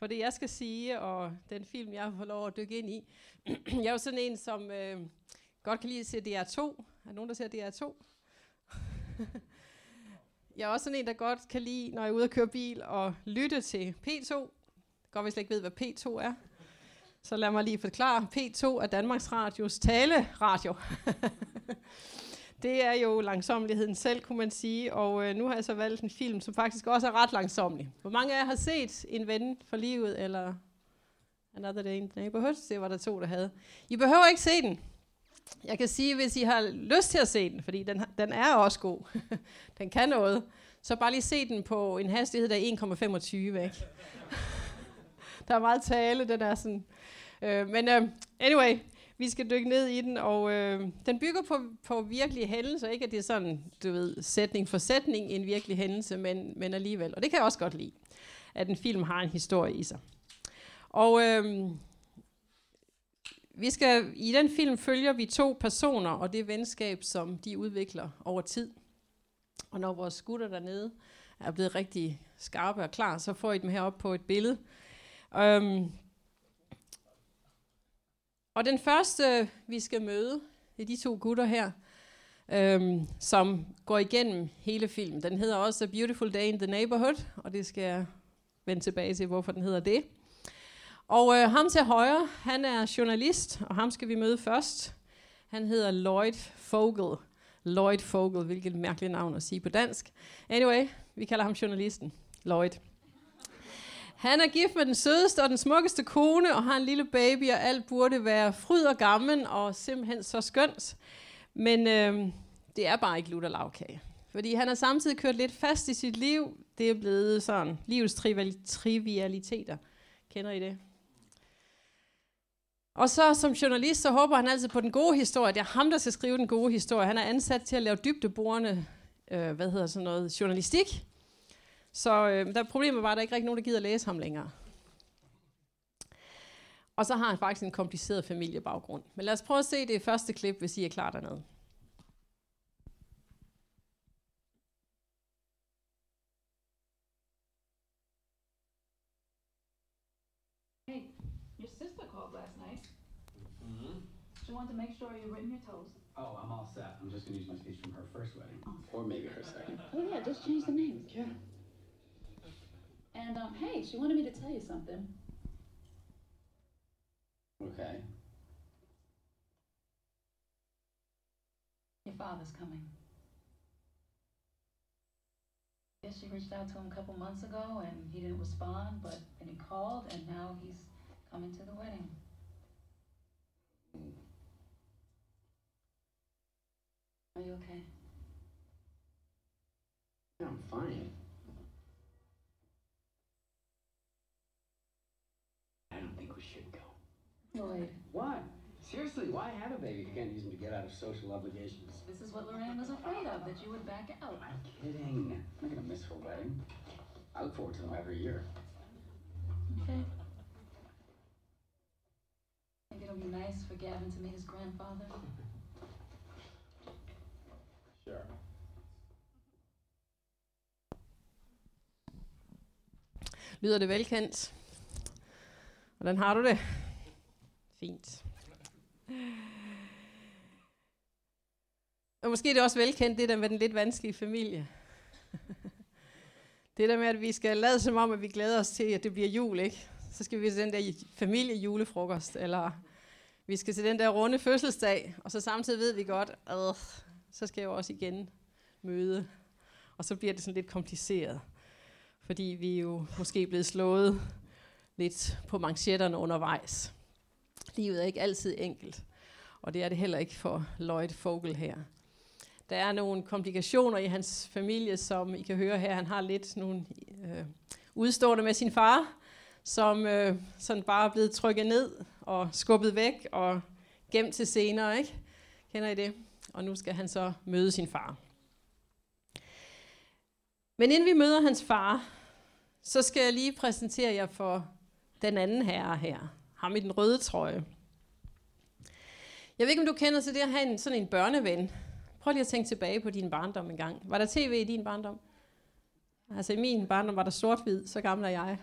for det, jeg skal sige, og den film, jeg får lov at dykke ind i. jeg er jo sådan en, som øh, godt kan lide at se DR2. Er der nogen, der ser DR2? jeg er også sådan en, der godt kan lide, når jeg er ude og køre bil, og lytte til P2. Godt, hvis jeg ikke ved, hvad P2 er. Så lad mig lige forklare. P2 er Danmarks Radios taleradio. det er jo langsomligheden selv, kunne man sige. Og øh, nu har jeg så valgt en film, som faktisk også er ret langsomlig. Hvor mange af jer har set En ven for livet, eller Another Day in the Neighborhood? Det var der to, der havde. I behøver ikke se den. Jeg kan sige, hvis I har lyst til at se den, fordi den, den er også god. den kan noget. Så bare lige se den på en hastighed, der er 1,25. Ikke? der er meget tale, den er sådan... Øh, men øh, anyway, vi skal dykke ned i den, og øh, den bygger på, på virkelige hændelser. Ikke at det er sådan, du ved, sætning for sætning en virkelig hændelse, men, men alligevel. Og det kan jeg også godt lide, at en film har en historie i sig. Og øh, vi skal, i den film følger vi to personer, og det venskab, som de udvikler over tid. Og når vores gutter dernede er blevet rigtig skarpe og klar, så får I dem herop på et billede. Um, og den første, vi skal møde, det er de to gutter her, øhm, som går igennem hele filmen. Den hedder også A Beautiful Day in the Neighborhood, og det skal jeg vende tilbage til, hvorfor den hedder det. Og øh, ham til højre, han er journalist, og ham skal vi møde først. Han hedder Lloyd Fogel. Lloyd Fogel, hvilket mærkeligt navn at sige på dansk. Anyway, vi kalder ham journalisten. Lloyd. Han er gift med den sødeste og den smukkeste kone, og har en lille baby, og alt burde være fryd og gammel, og simpelthen så skønt. Men øh, det er bare ikke lutter lavkage. Fordi han har samtidig kørt lidt fast i sit liv. Det er blevet sådan livets trivialiteter. Kender I det? Og så som journalist, så håber han altid på den gode historie. Det er ham, der skal skrive den gode historie. Han er ansat til at lave dybdeborende, øh, hvad hedder sådan noget, journalistik. Så øh, der problemet var, at der ikke rigtig nogen, der gider læse ham længere. Og så har han faktisk en kompliceret familiebaggrund. Men lad os prøve at se det første klip, hvis I er klar dernede. She wanted to make sure you're written your toes. Oh, I'm all set. I'm just gonna use my speech from her first wedding. Or maybe her second. Oh yeah, just change the names. Yeah. And um, hey, she wanted me to tell you something. Okay. Your father's coming. Yes, she reached out to him a couple months ago and he didn't respond, but then he called and now he's coming to the wedding. Are you okay? Yeah, I'm fine. Lloyd, What? Seriously, why have a baby if you can't use them to get out of social obligations? this is what Lorraine was afraid of, that you would back out. I'm kidding. I'm not gonna miss her wedding. I look forward to them every year. Okay. Think it'll be nice for Gavin to meet his grandfather? Sure. Lyder det velkendt? Hvordan har du det? Fint. Og måske er det også velkendt, det der med den lidt vanskelige familie. det der med, at vi skal lade som om, at vi glæder os til, at det bliver jul, ikke? Så skal vi til den der familiejulefrokost, eller vi skal til den der runde fødselsdag, og så samtidig ved vi godt, at så skal jeg jo også igen møde. Og så bliver det sådan lidt kompliceret, fordi vi er jo måske blevet slået lidt på manchetterne undervejs. Livet er ikke altid enkelt, og det er det heller ikke for Lloyd Fogel her. Der er nogle komplikationer i hans familie, som I kan høre her. Han har lidt nogle øh, udstående med sin far, som øh, sådan bare er blevet trykket ned og skubbet væk og gemt til senere, ikke? Kender I det? Og nu skal han så møde sin far. Men inden vi møder hans far, så skal jeg lige præsentere jer for den anden herre her. Ham i den røde trøje. Jeg ved ikke, om du kender til det at have en, sådan en børneven. Prøv lige at tænke tilbage på din barndom en gang. Var der tv i din barndom? Altså i min barndom var der sort-hvid, så gammel er jeg.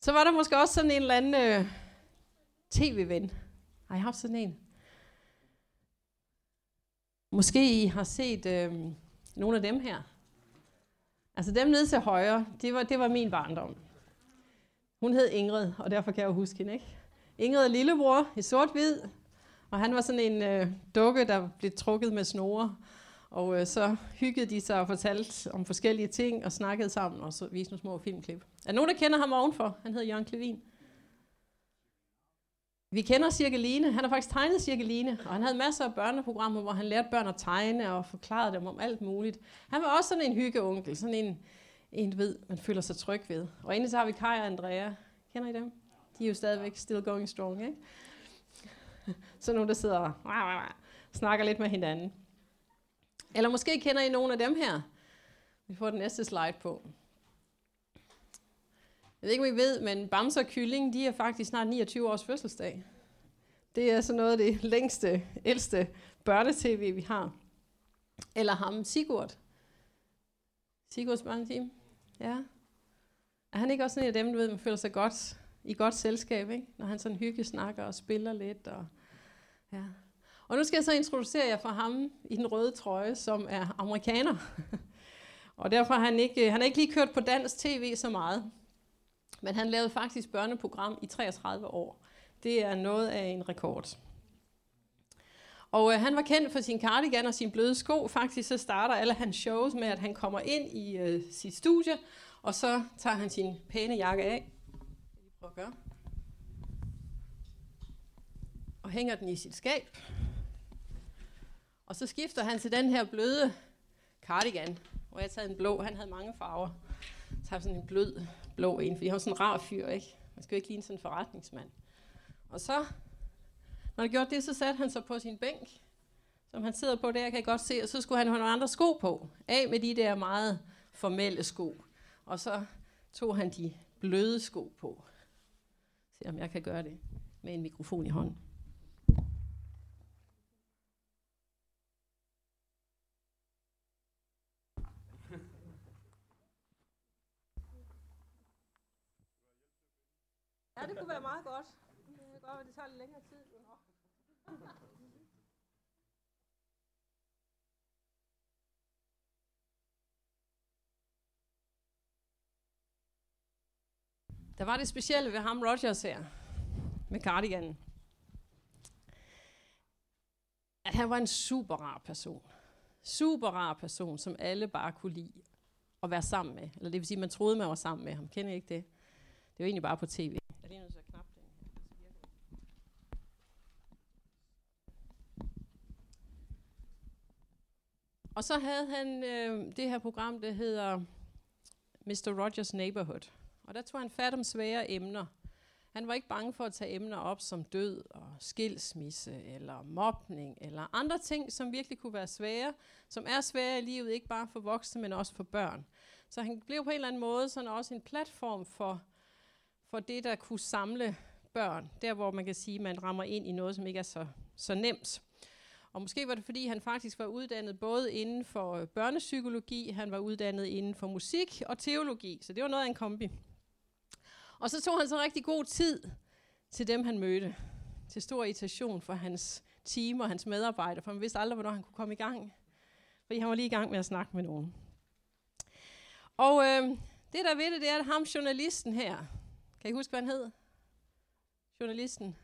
Så var der måske også sådan en eller anden øh, tv-ven. Har I haft sådan en? Måske I har set øh, nogle af dem her. Altså dem nede til højre, det var, det var min barndom. Hun hed Ingrid, og derfor kan jeg jo huske hende, ikke? Ingrid er lillebror i sort-hvid, og han var sådan en øh, dukke, der blev trukket med snore. Og øh, så hyggede de sig og fortalte om forskellige ting, og snakkede sammen, og så viste nogle små filmklip. Er nogen, der kender ham ovenfor? Han hedder Jørgen Klevin. Vi kender Cirkeline. Han har faktisk tegnet Cirkeline, og han havde masser af børneprogrammer, hvor han lærte børn at tegne og forklarede dem om alt muligt. Han var også sådan en hyggeonkel, sådan en, en ved, man føler sig tryg ved. Og endelig så har vi Kai og Andrea. Kender I dem? De er jo stadigvæk still going strong, ikke? Så nogen, der sidder og snakker lidt med hinanden. Eller måske kender I nogen af dem her. Vi får den næste slide på. Jeg ved ikke, om I ved, men Bamse og Kylling, de er faktisk snart 29 års fødselsdag. Det er så noget af det længste, ældste børnetv, vi har. Eller ham, Sigurd. Sigurds børneteam. Ja. Er han ikke også sådan en af dem, du ved, man føler sig godt i godt selskab, ikke? Når han sådan hygge snakker og spiller lidt. Og, ja. og nu skal jeg så introducere jer for ham i den røde trøje, som er amerikaner. og derfor har han ikke, han har ikke lige kørt på dansk tv så meget. Men han lavede faktisk børneprogram i 33 år. Det er noget af en rekord. Og øh, han var kendt for sin cardigan og sin bløde sko. Faktisk så starter alle hans shows med, at han kommer ind i øh, sit studie, og så tager han sin pæne jakke af. Prøv at gøre. Og hænger den i sit skab. Og så skifter han til den her bløde cardigan, hvor jeg har taget en blå. Han havde mange farver. Så har sådan en blød blå en, fordi han var sådan en rar fyr, ikke? Man skal jo ikke ligne sådan en forretningsmand. Og så, når han gjorde det, så satte han sig på sin bænk, som han sidder på der, kan jeg godt se, og så skulle han have nogle andre sko på. Af med de der meget formelle sko. Og så tog han de bløde sko på. Se om jeg kan gøre det med en mikrofon i hånden. Ja, det kunne være meget godt. Det kunne godt være, det tager lidt længere tid. Der var det specielle ved ham Rogers her, med cardiganen. At han var en super rar person. Super rar person, som alle bare kunne lide at være sammen med. Eller det vil sige, at man troede, man var sammen med ham. Kender I ikke det? Det var egentlig bare på tv. Er det nu så at knappe den. Og så havde han øh, det her program, der hedder Mr. Rogers Neighborhood. Og der tog han fat om svære emner. Han var ikke bange for at tage emner op som død og skilsmisse eller mobning eller andre ting, som virkelig kunne være svære, som er svære i livet, ikke bare for voksne, men også for børn. Så han blev på en eller anden måde sådan også en platform for, for det, der kunne samle børn. Der, hvor man kan sige, at man rammer ind i noget, som ikke er så, så nemt. Og måske var det, fordi han faktisk var uddannet både inden for øh, børnepsykologi, han var uddannet inden for musik og teologi, så det var noget af en kombi. Og så tog han så rigtig god tid til dem, han mødte. Til stor irritation for hans team og hans medarbejdere, for han vidste aldrig, hvornår han kunne komme i gang. Fordi han var lige i gang med at snakke med nogen. Og øh, det, der ved det, det er, at ham journalisten her, kan I huske, hvad han hed? Journalisten?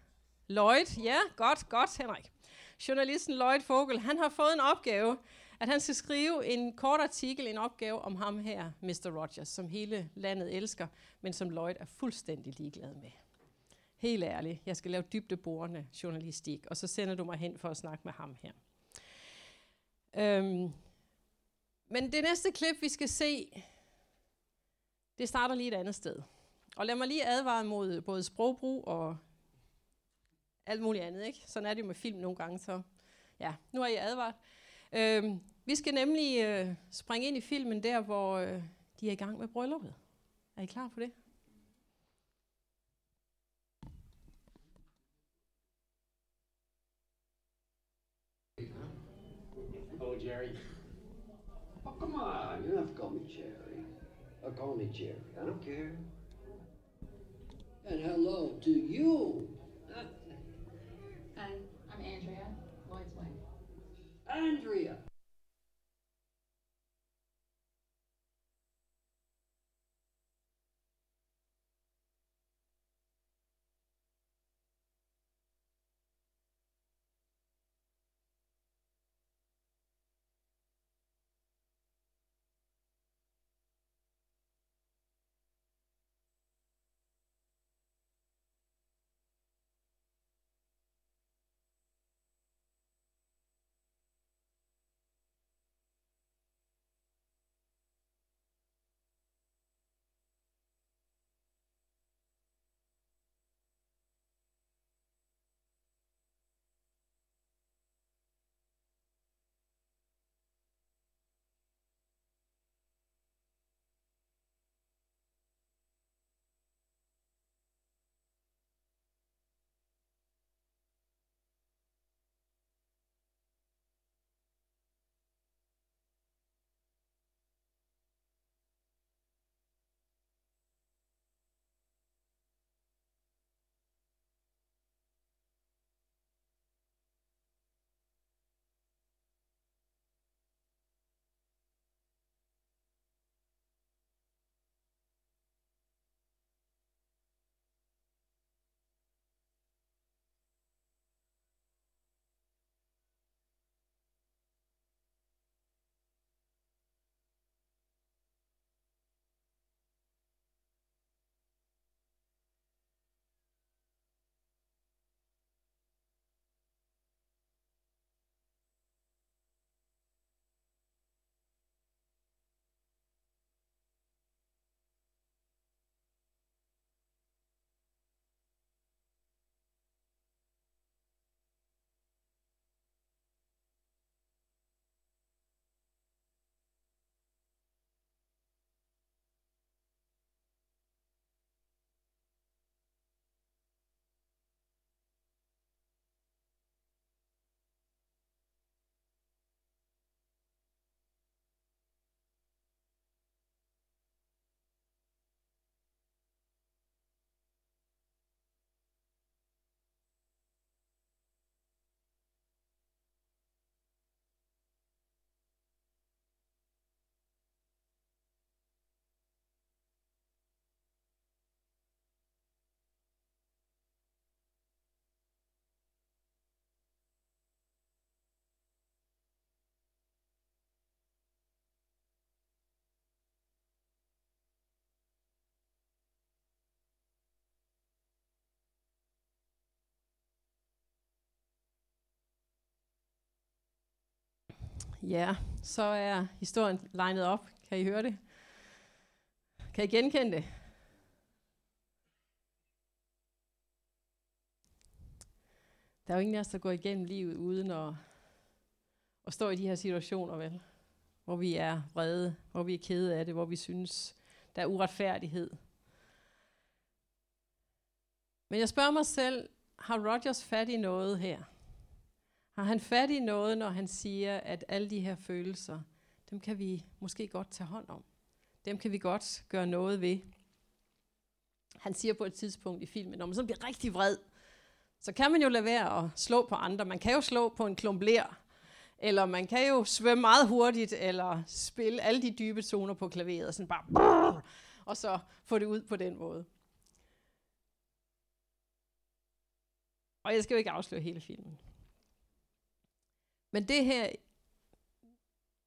Lloyd, ja, godt, godt, Henrik. Journalisten Lloyd Fogel, han har fået en opgave, at han skal skrive en kort artikel, en opgave om ham her, Mr. Rogers, som hele landet elsker, men som Lloyd er fuldstændig ligeglad med. Helt ærligt, jeg skal lave dybdeborende journalistik, og så sender du mig hen for at snakke med ham her. Øhm, men det næste klip, vi skal se, det starter lige et andet sted. Og lad mig lige advare mod både sprogbrug og alt muligt andet. Ikke? Sådan er det jo med film nogle gange, så ja, nu er jeg advaret. Øhm, vi skal nemlig øh, springe ind i filmen der, hvor øh, de er i gang med brylluppet. Er I klar på det? Oh, Jerry. Oh, come on. You don't have to call me Jerry. Or call me Jerry. I don't care. And hello to you. Andrea. Ja, så er historien legnet op. Kan I høre det? Kan I genkende det? Der er jo ingen af os, der går igennem livet uden at, at stå i de her situationer, vel? Hvor vi er vrede, hvor vi er kede af det, hvor vi synes, der er uretfærdighed. Men jeg spørger mig selv, har Rogers fat i noget her? Har han fat i noget, når han siger, at alle de her følelser, dem kan vi måske godt tage hånd om. Dem kan vi godt gøre noget ved. Han siger på et tidspunkt i filmen, når man sådan bliver rigtig vred, så kan man jo lade være at slå på andre. Man kan jo slå på en klump ler, eller man kan jo svømme meget hurtigt, eller spille alle de dybe toner på klaveret, og sådan bare, brrr, og så få det ud på den måde. Og jeg skal jo ikke afsløre hele filmen. Men det her,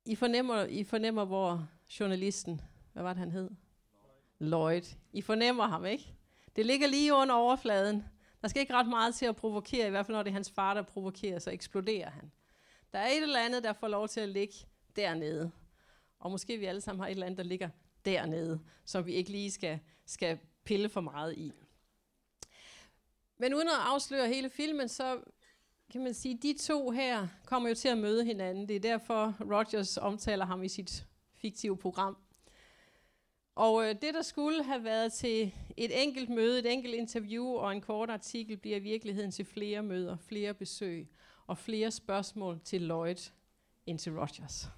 I fornemmer, I fornemmer, hvor journalisten, hvad var det han hed? Lloyd. I fornemmer ham, ikke? Det ligger lige under overfladen. Der skal ikke ret meget til at provokere, i hvert fald når det er hans far, der provokerer, så eksploderer han. Der er et eller andet, der får lov til at ligge dernede. Og måske vi alle sammen har et eller andet, der ligger dernede, som vi ikke lige skal, skal pille for meget i. Men uden at afsløre hele filmen, så kan man sige, de to her kommer jo til at møde hinanden. Det er derfor, Rogers omtaler ham i sit fiktive program. Og øh, det, der skulle have været til et enkelt møde, et enkelt interview og en kort artikel, bliver i virkeligheden til flere møder, flere besøg og flere spørgsmål til Lloyd end til Rogers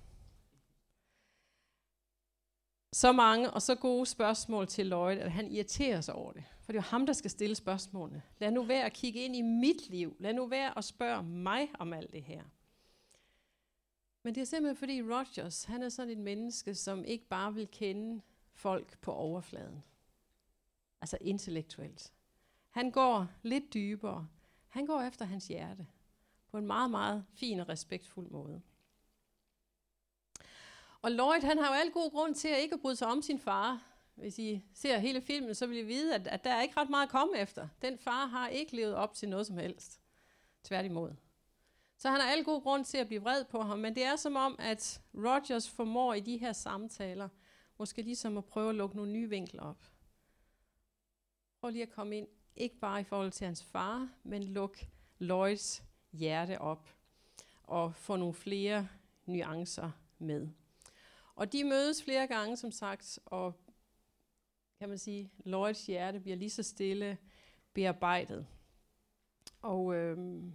så mange og så gode spørgsmål til Lloyd, at han irriterer sig over det. For det er jo ham, der skal stille spørgsmålene. Lad nu være at kigge ind i mit liv. Lad nu være at spørge mig om alt det her. Men det er simpelthen fordi Rogers, han er sådan et menneske, som ikke bare vil kende folk på overfladen. Altså intellektuelt. Han går lidt dybere. Han går efter hans hjerte. På en meget, meget fin og respektfuld måde. Og Lloyd, han har jo alt god grund til at ikke bryde sig om sin far. Hvis I ser hele filmen, så vil I vide, at, at der er ikke ret meget at komme efter. Den far har ikke levet op til noget som helst. Tværtimod. Så han har al god grund til at blive vred på ham, men det er som om, at Rogers formår i de her samtaler, måske ligesom at prøve at lukke nogle nye vinkler op. Prøv lige at komme ind, ikke bare i forhold til hans far, men luk Lloyds hjerte op og få nogle flere nuancer med. Og de mødes flere gange, som sagt, og kan man sige, Lloyds hjerte bliver lige så stille bearbejdet. Og øhm,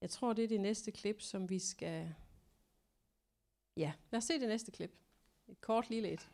jeg tror, det er det næste klip, som vi skal... Ja, lad os se det næste klip. Et kort lille et.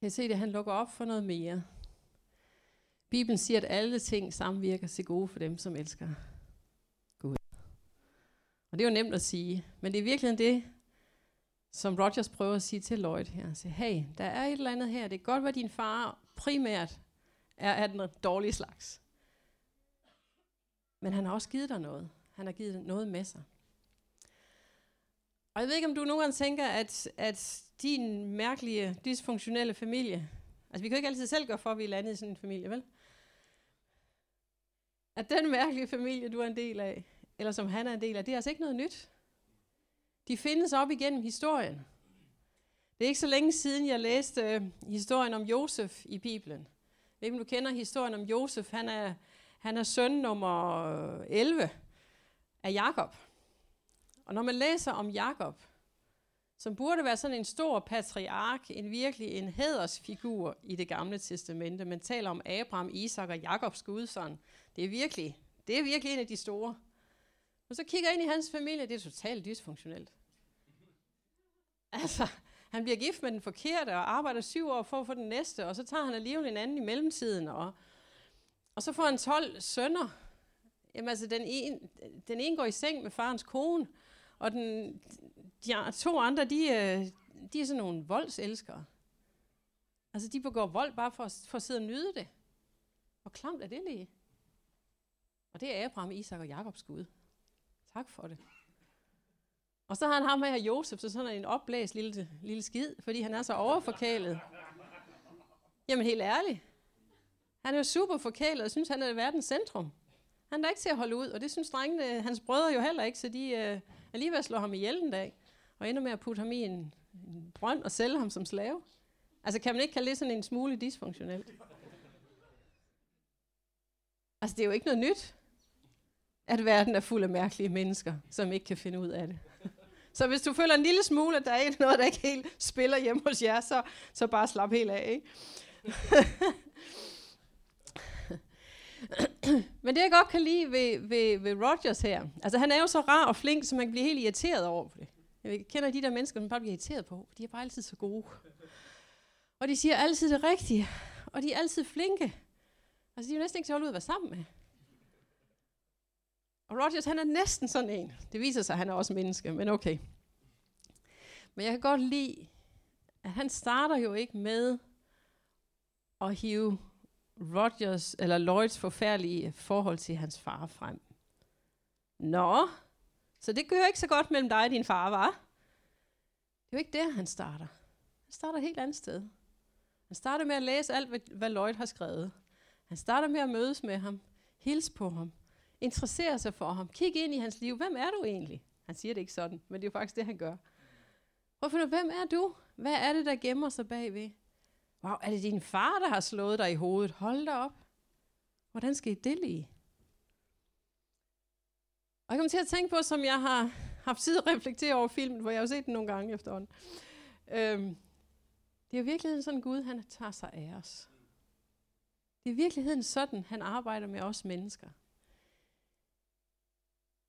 Kan I se det? Han lukker op for noget mere. Bibelen siger, at alle ting samvirker til gode for dem, som elsker Gud. Og det er jo nemt at sige, men det er virkelig det, som Rogers prøver at sige til Lloyd her. Sige, hey, der er et eller andet her. Det kan godt være, at din far primært er af den dårlige slags. Men han har også givet dig noget. Han har givet noget med sig. Og jeg ved ikke, om du nogle gange tænker, at, at din mærkelige, dysfunktionelle familie, altså vi kan jo ikke altid selv gøre for, at vi er landet i sådan en familie, vel? At den mærkelige familie, du er en del af, eller som han er en del af, det er altså ikke noget nyt. De findes op igennem historien. Det er ikke så længe siden, jeg læste øh, historien om Josef i Bibelen. Jeg ved ikke, om du kender historien om Josef. Han er, han er søn nummer øh, 11 af Jakob. Og når man læser om Jakob, som burde være sådan en stor patriark, en virkelig en hædersfigur i det gamle testamente. Man taler om Abraham, Isak og Jakobs gudsson. Det er virkelig, det er virkelig en af de store. Og så kigger ind i hans familie, det er totalt dysfunktionelt. Altså, han bliver gift med den forkerte og arbejder syv år for at få den næste, og så tager han alligevel en anden i mellemtiden, og, og så får han 12 sønner. Jamen altså, den ene, den ene går i seng med farens kone, og den, de to andre, de, øh, de er sådan nogle voldselskere. Altså, de begår vold bare for, for at sidde og nyde det. Hvor klamt er det lige? Og det er Abraham, Isak og Jakobs Gud. Tak for det. Og så har han ham her, Josef, så sådan en opblæst lille, lille skid, fordi han er så overforkælet. Jamen helt ærligt. Han er jo super forkælet og synes, han er verdens centrum. Han er ikke til at holde ud, og det synes drengene, hans brødre jo heller ikke, så de øh, alligevel slår ham ihjel en dag og ender med at putte ham i en, en brønd og sælge ham som slave. Altså kan man ikke kalde det sådan en smule dysfunktionelt? Altså det er jo ikke noget nyt, at verden er fuld af mærkelige mennesker, som ikke kan finde ud af det. Så hvis du føler en lille smule, at der er noget, der ikke helt spiller hjemme hos jer, så, så bare slap helt af. Ikke? Men det jeg godt kan lide ved, ved, ved Rogers her, altså han er jo så rar og flink, så man kan blive helt irriteret over det. Jeg kender de der mennesker, man bare bliver irriteret på. De er bare altid så gode. Og de siger altid det rigtige. Og de er altid flinke. Altså, de er jo næsten ikke til at holde ud at være sammen med. Og Rogers, han er næsten sådan en. Det viser sig, at han er også menneske, men okay. Men jeg kan godt lide, at han starter jo ikke med at hive Rogers, eller Lloyds forfærdelige forhold til hans far frem. Nå, så det gør ikke så godt mellem dig og din far, var? Det er jo ikke der, han starter. Han starter et helt andet sted. Han starter med at læse alt, hvad, Lloyd har skrevet. Han starter med at mødes med ham, hilse på ham, interessere sig for ham, kigge ind i hans liv. Hvem er du egentlig? Han siger det ikke sådan, men det er jo faktisk det, han gør. Prøv at hvem er du? Hvad er det, der gemmer sig bagved? Wow, er det din far, der har slået dig i hovedet? Hold da op. Hvordan skal I det lige? Og jeg kom til at tænke på, som jeg har haft tid at reflektere over filmen, hvor jeg har set den nogle gange efterhånden. Øhm, det er jo virkeligheden sådan, Gud han tager sig af os. Det er virkeligheden sådan, han arbejder med os mennesker.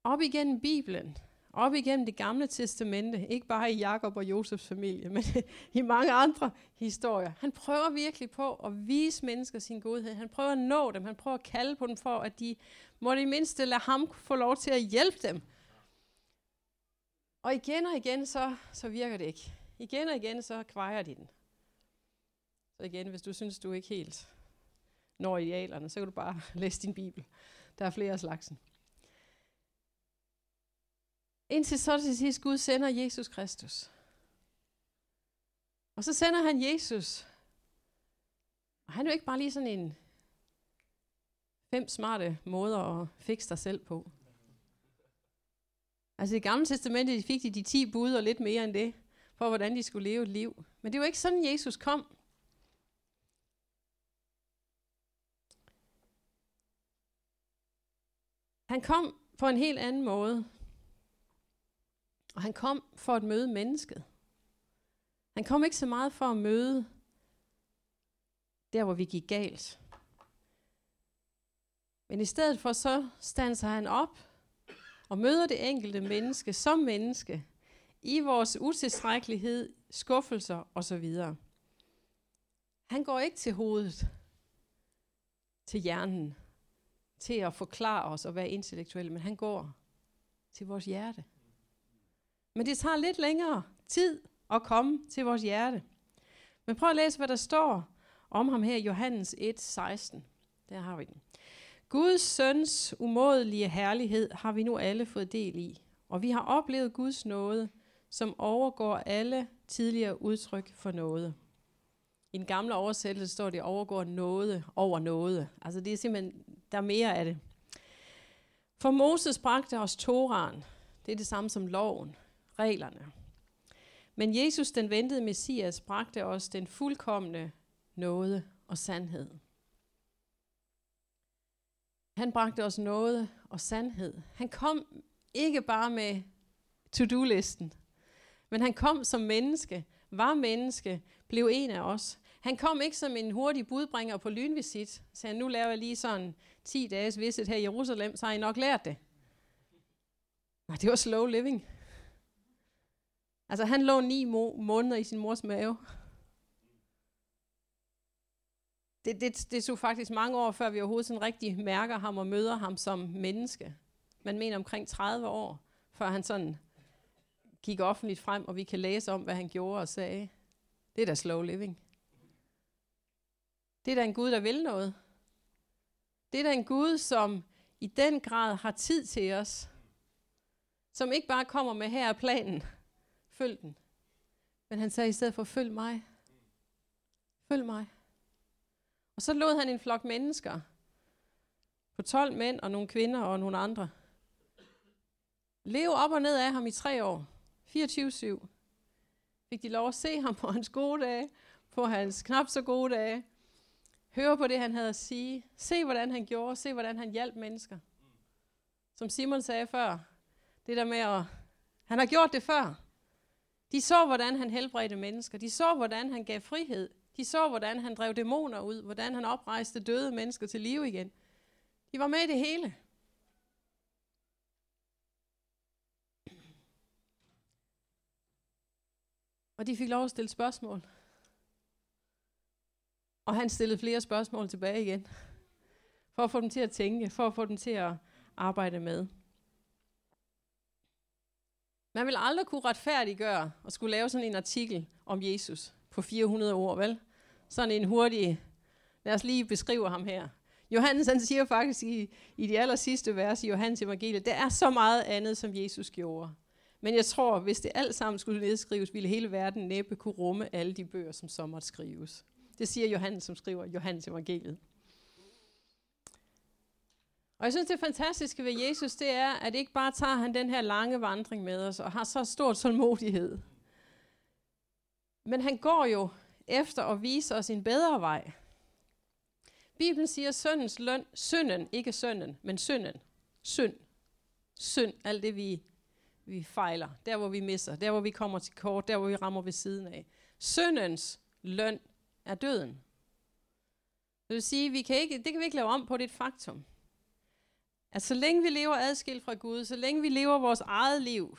Op igennem Bibelen, op igennem det gamle testamente, ikke bare i Jakob og Josefs familie, men i mange andre historier. Han prøver virkelig på at vise mennesker sin godhed. Han prøver at nå dem. Han prøver at kalde på dem for, at de må det mindste lade ham få lov til at hjælpe dem. Og igen og igen, så, så virker det ikke. Igen og igen, så kvejer de den. Så igen, hvis du synes, du ikke helt når idealerne, så kan du bare læse din bibel. Der er flere af slagsen. Indtil så til sidst Gud sender Jesus Kristus. Og så sender han Jesus. Og han er jo ikke bare lige sådan en fem smarte måder at fikse dig selv på. Altså i det gamle testamente fik de de ti bud og lidt mere end det, for hvordan de skulle leve et liv. Men det var ikke sådan, Jesus kom. Han kom på en helt anden måde. Og han kom for at møde mennesket. Han kom ikke så meget for at møde der, hvor vi gik galt. Men i stedet for så standser han op og møder det enkelte menneske som menneske i vores utilstrækkelighed, skuffelser osv. Han går ikke til hovedet, til hjernen, til at forklare os og være intellektuelle, men han går til vores hjerte. Men det tager lidt længere tid at komme til vores hjerte. Men prøv at læse, hvad der står om ham her i Johannes 1, 16. Der har vi den. Guds søns umådelige herlighed har vi nu alle fået del i, og vi har oplevet Guds nåde, som overgår alle tidligere udtryk for noget. I den gamle oversættelse står det overgår noget over noget. Altså det er simpelthen, der er mere af det. For Moses bragte os Toran. Det er det samme som loven, reglerne. Men Jesus, den ventede Messias, bragte os den fuldkommende nåde og sandhed. Han bragte os nåde og sandhed. Han kom ikke bare med to-do-listen, men han kom som menneske, var menneske, blev en af os. Han kom ikke som en hurtig budbringer på lynvisit, så han, nu laver jeg lige sådan 10 dages visit her i Jerusalem, så har I nok lært det. Nej, det var slow living. Altså han lå ni må- måneder i sin mors mave. Det, det, det tog faktisk mange år, før vi overhovedet sådan rigtig mærker ham og møder ham som menneske. Man mener omkring 30 år, før han sådan gik offentligt frem, og vi kan læse om, hvad han gjorde og sagde. Det er da slow living. Det er da en Gud, der vil noget. Det er da en Gud, som i den grad har tid til os. Som ikke bare kommer med her planen. Følg den. Men han sagde i stedet for, følg mig. Følg mig. Og så lod han en flok mennesker på 12 mænd og nogle kvinder og nogle andre leve op og ned af ham i tre år. 24-7. Fik de lov at se ham på hans gode dage, på hans knap så gode dage. Høre på det, han havde at sige. Se, hvordan han gjorde. Se, hvordan han hjalp mennesker. Som Simon sagde før. Det der med at... Han har gjort det før. De så, hvordan han helbredte mennesker. De så, hvordan han gav frihed. De så, hvordan han drev dæmoner ud. Hvordan han oprejste døde mennesker til live igen. De var med i det hele. Og de fik lov at stille spørgsmål. Og han stillede flere spørgsmål tilbage igen. For at få dem til at tænke, for at få dem til at arbejde med. Man vil aldrig kunne retfærdiggøre og skulle lave sådan en artikel om Jesus på 400 ord, vel? Sådan en hurtig, lad os lige beskrive ham her. Johannes han siger faktisk i, i de aller sidste vers i Johannes evangeliet, der er så meget andet, som Jesus gjorde. Men jeg tror, hvis det alt sammen skulle nedskrives, ville hele verden næppe kunne rumme alle de bøger, som så måtte skrives. Det siger Johannes, som skriver Johannes evangeliet. Og jeg synes, det fantastiske ved Jesus, det er, at ikke bare tager han den her lange vandring med os, og har så stor tålmodighed. Men han går jo efter at vise os en bedre vej. Bibelen siger syndens løn, synden, ikke synden, men synden. Synd. Synd, alt det vi, vi fejler, der hvor vi misser, der hvor vi kommer til kort, der hvor vi rammer ved siden af. Syndens løn er døden. Det vil sige, vi kan ikke, det kan vi ikke lave om på, det er et faktum. At så længe vi lever adskilt fra Gud, så længe vi lever vores eget liv,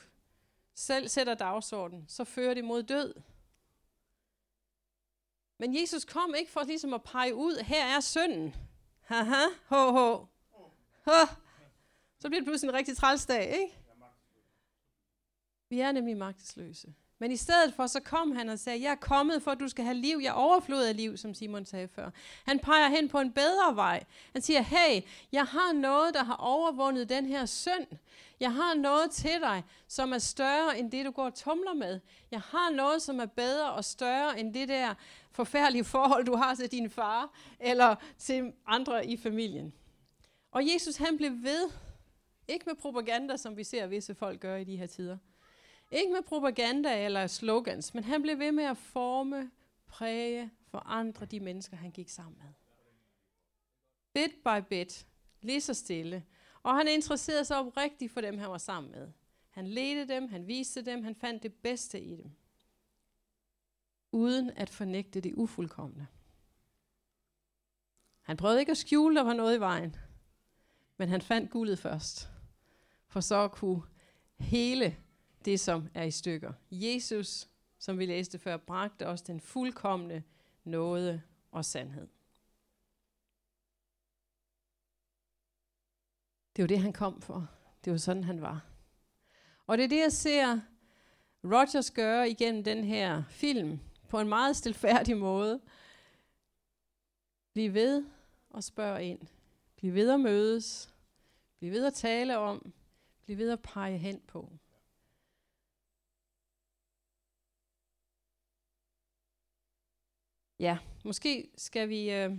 selv sætter dagsordenen, så fører det mod død. Men Jesus kom ikke for ligesom at pege ud, her er synden. Haha, ho, ho. Ha. Så bliver det pludselig en rigtig trælsdag, ikke? Vi er nemlig magtesløse. Men i stedet for, så kom han og sagde, jeg er kommet for, at du skal have liv. Jeg overflod af liv, som Simon sagde før. Han peger hen på en bedre vej. Han siger, hey, jeg har noget, der har overvundet den her synd. Jeg har noget til dig, som er større end det, du går og tumler med. Jeg har noget, som er bedre og større end det der forfærdelige forhold, du har til din far, eller til andre i familien. Og Jesus, han blev ved. Ikke med propaganda, som vi ser visse folk gøre i de her tider. Ikke med propaganda eller slogans, men han blev ved med at forme, præge, forandre de mennesker, han gik sammen med. Bit by bit, lige så stille. Og han interesserede sig oprigtigt for dem, han var sammen med. Han ledte dem, han viste dem, han fandt det bedste i dem. Uden at fornægte det ufuldkommende. Han prøvede ikke at skjule, der var noget i vejen. Men han fandt guldet først. For så at kunne hele det, som er i stykker. Jesus, som vi læste før, bragte os den fuldkommende nåde og sandhed. Det var det, han kom for. Det var sådan, han var. Og det er det, jeg ser Rogers gøre igennem den her film, på en meget stilfærdig måde. Bliv ved og spørg ind. Bliv ved at mødes. Bliv ved at tale om. Bliv ved at pege hen på. Ja, måske skal vi... Øh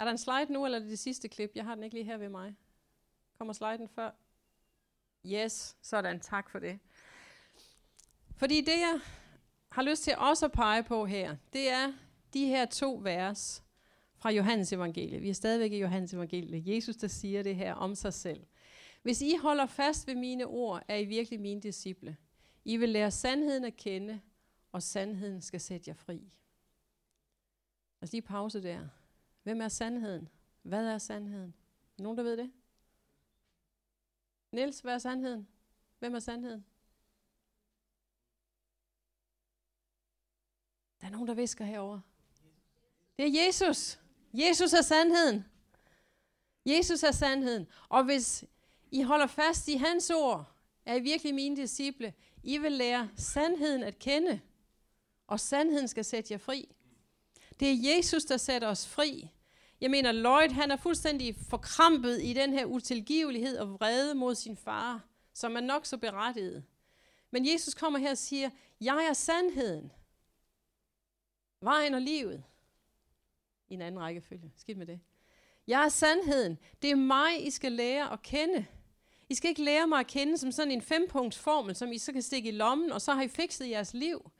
er der en slide nu, eller er det det sidste klip? Jeg har den ikke lige her ved mig. Kommer sliden før? Yes, sådan. Tak for det. Fordi det, jeg har lyst til også at pege på her, det er de her to vers fra Johannes evangeliet. Vi er stadigvæk i Johannes evangeliet. Jesus, der siger det her om sig selv. Hvis I holder fast ved mine ord, er I virkelig mine disciple. I vil lære sandheden at kende, og sandheden skal sætte jer fri. Lad lige pause der. Hvem er sandheden? Hvad er sandheden? Nogen, der ved det? Niels, hvad er sandheden? Hvem er sandheden? Der er nogen, der visker herover. Det er Jesus. Jesus er sandheden. Jesus er sandheden. Og hvis I holder fast i hans ord, er I virkelig mine disciple. I vil lære sandheden at kende, og sandheden skal sætte jer fri. Det er Jesus, der sætter os fri. Jeg mener, Lloyd han er fuldstændig forkrampet i den her utilgivelighed og vrede mod sin far, som er nok så berettiget. Men Jesus kommer her og siger, jeg er sandheden. Vejen og livet. I en anden rækkefølge. Skidt med det. Jeg er sandheden. Det er mig, I skal lære at kende. I skal ikke lære mig at kende som sådan en fempunktsformel, som I så kan stikke i lommen, og så har I fikset jeres liv.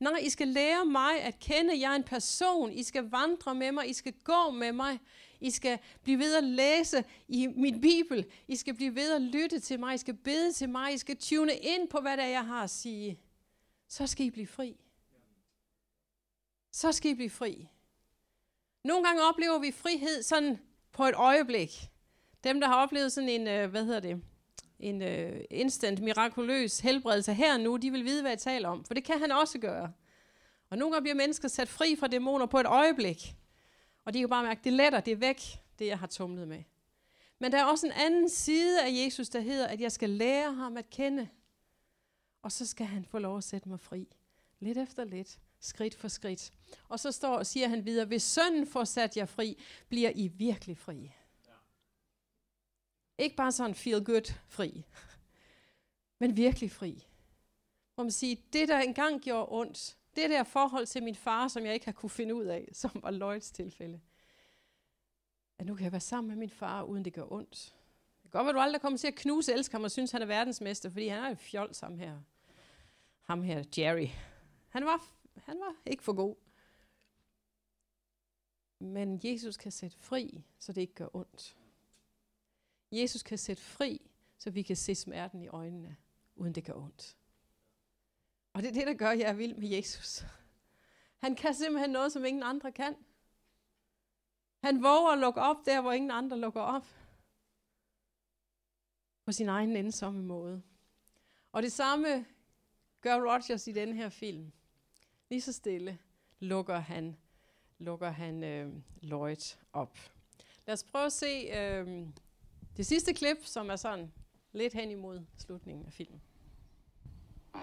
Nej, I skal lære mig at kende, jeg er en person. I skal vandre med mig, I skal gå med mig. I skal blive ved at læse i min bibel. I skal blive ved at lytte til mig. I skal bede til mig. I skal tune ind på, hvad det er, jeg har at sige. Så skal I blive fri. Så skal I blive fri. Nogle gange oplever vi frihed sådan på et øjeblik. Dem, der har oplevet sådan en, øh, hvad hedder det, en øh, instant, mirakuløs helbredelse her nu, de vil vide, hvad jeg taler om. For det kan han også gøre. Og nogle gange bliver mennesker sat fri fra dæmoner på et øjeblik. Og de kan bare mærke, det letter, det er væk, det jeg har tumlet med. Men der er også en anden side af Jesus, der hedder, at jeg skal lære ham at kende. Og så skal han få lov at sætte mig fri. Lidt efter lidt, skridt for skridt. Og så står, siger han videre, hvis sønnen får sat jer fri, bliver I virkelig fri. Ikke bare sådan feel good fri, men virkelig fri. Hvor man siger, det der engang gjorde ondt, det der forhold til min far, som jeg ikke har kunne finde ud af, som var Lloyds tilfælde, at nu kan jeg være sammen med min far, uden det gør ondt. Det kan godt være, du aldrig kommer til at knuse elsker ham og synes, han er verdensmester, fordi han er et fjol sammen her. Ham her, Jerry. Han var, han var ikke for god. Men Jesus kan sætte fri, så det ikke gør ondt. Jesus kan sætte fri, så vi kan se smerten i øjnene, uden det gør ondt. Og det er det, der gør, at jeg er vild med Jesus. Han kan simpelthen noget, som ingen andre kan. Han våger at lukke op der, hvor ingen andre lukker op. På sin egen ensomme måde. Og det samme gør Rogers i den her film. Lige så stille lukker han, lukker han øh, Lloyd op. Lad os prøve at se øh, det sidste klip, som er sådan lidt hen imod slutningen af filmen. I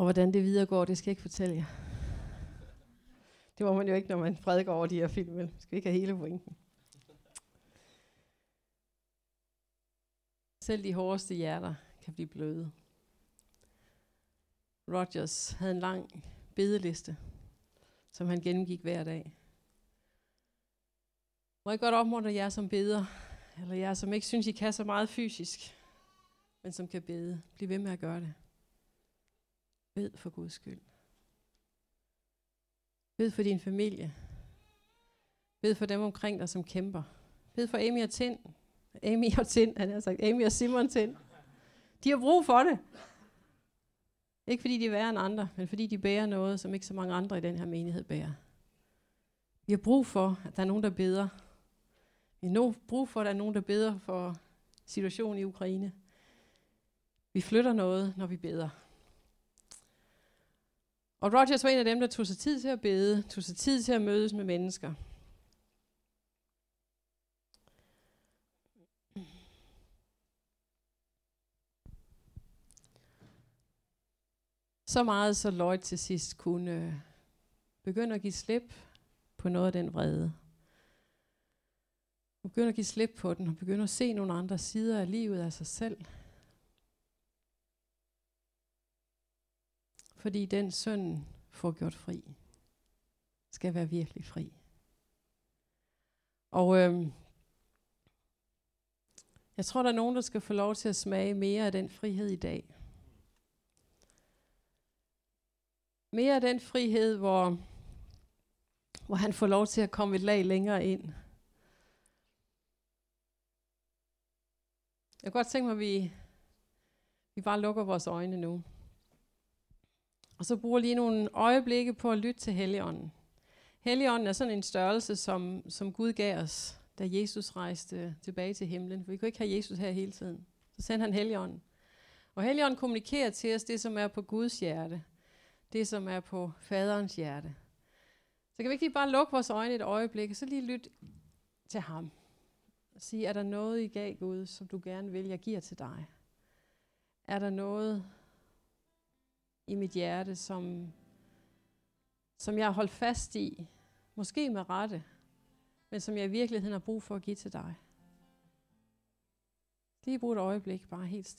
Og hvordan det videre går, det skal jeg ikke fortælle jer. Det må man jo ikke, når man prædiker over de her film. vel? Skal ikke have hele pointen? Selv de hårdeste hjerter kan blive bløde. Rogers havde en lang bedeliste, som han gennemgik hver dag. Må jeg godt opmuntre jer som beder, eller jer som ikke synes, I kan så meget fysisk, men som kan bede. Bliv ved med at gøre det. Bed for Guds skyld. Bed for din familie. Bed for dem omkring dig, som kæmper. Bed for Amy og Tind. Amy og Tind, han har sagt. Amy og Simon Tind. De har brug for det. Ikke fordi de er værre end andre, men fordi de bærer noget, som ikke så mange andre i den her menighed bærer. Vi har brug for, at der er nogen, der beder. Vi har brug for, at der er nogen, der beder for situationen i Ukraine. Vi flytter noget, når vi beder. Og Rogers var en af dem, der tog sig tid til at bede, tog sig tid til at mødes med mennesker. Så meget, så Lloyd til sidst kunne øh, begynde at give slip på noget af den vrede. Begynde at give slip på den, og begynde at se nogle andre sider af livet af sig selv. Fordi den søn får gjort fri, skal være virkelig fri. Og øhm, jeg tror, der er nogen, der skal få lov til at smage mere af den frihed i dag. Mere af den frihed, hvor, hvor han får lov til at komme et lag længere ind. Jeg kunne godt tænke mig, at vi, vi bare lukker vores øjne nu. Og så bruger lige nogle øjeblikke på at lytte til Helligånden. Helligånden er sådan en størrelse, som, som Gud gav os, da Jesus rejste tilbage til himlen. For vi kunne ikke have Jesus her hele tiden. Så sendte han Helligånden. Og Helligånden kommunikerer til os det, som er på Guds hjerte. Det, som er på faderens hjerte. Så kan vi ikke lige bare lukke vores øjne et øjeblik, og så lige lytte til ham. Og sige, er der noget, I gav Gud, som du gerne vil, jeg giver til dig? Er der noget i mit hjerte, som, som jeg har holdt fast i, måske med rette, men som jeg i virkeligheden har brug for at give til dig? Lige brug et øjeblik, bare helt stille.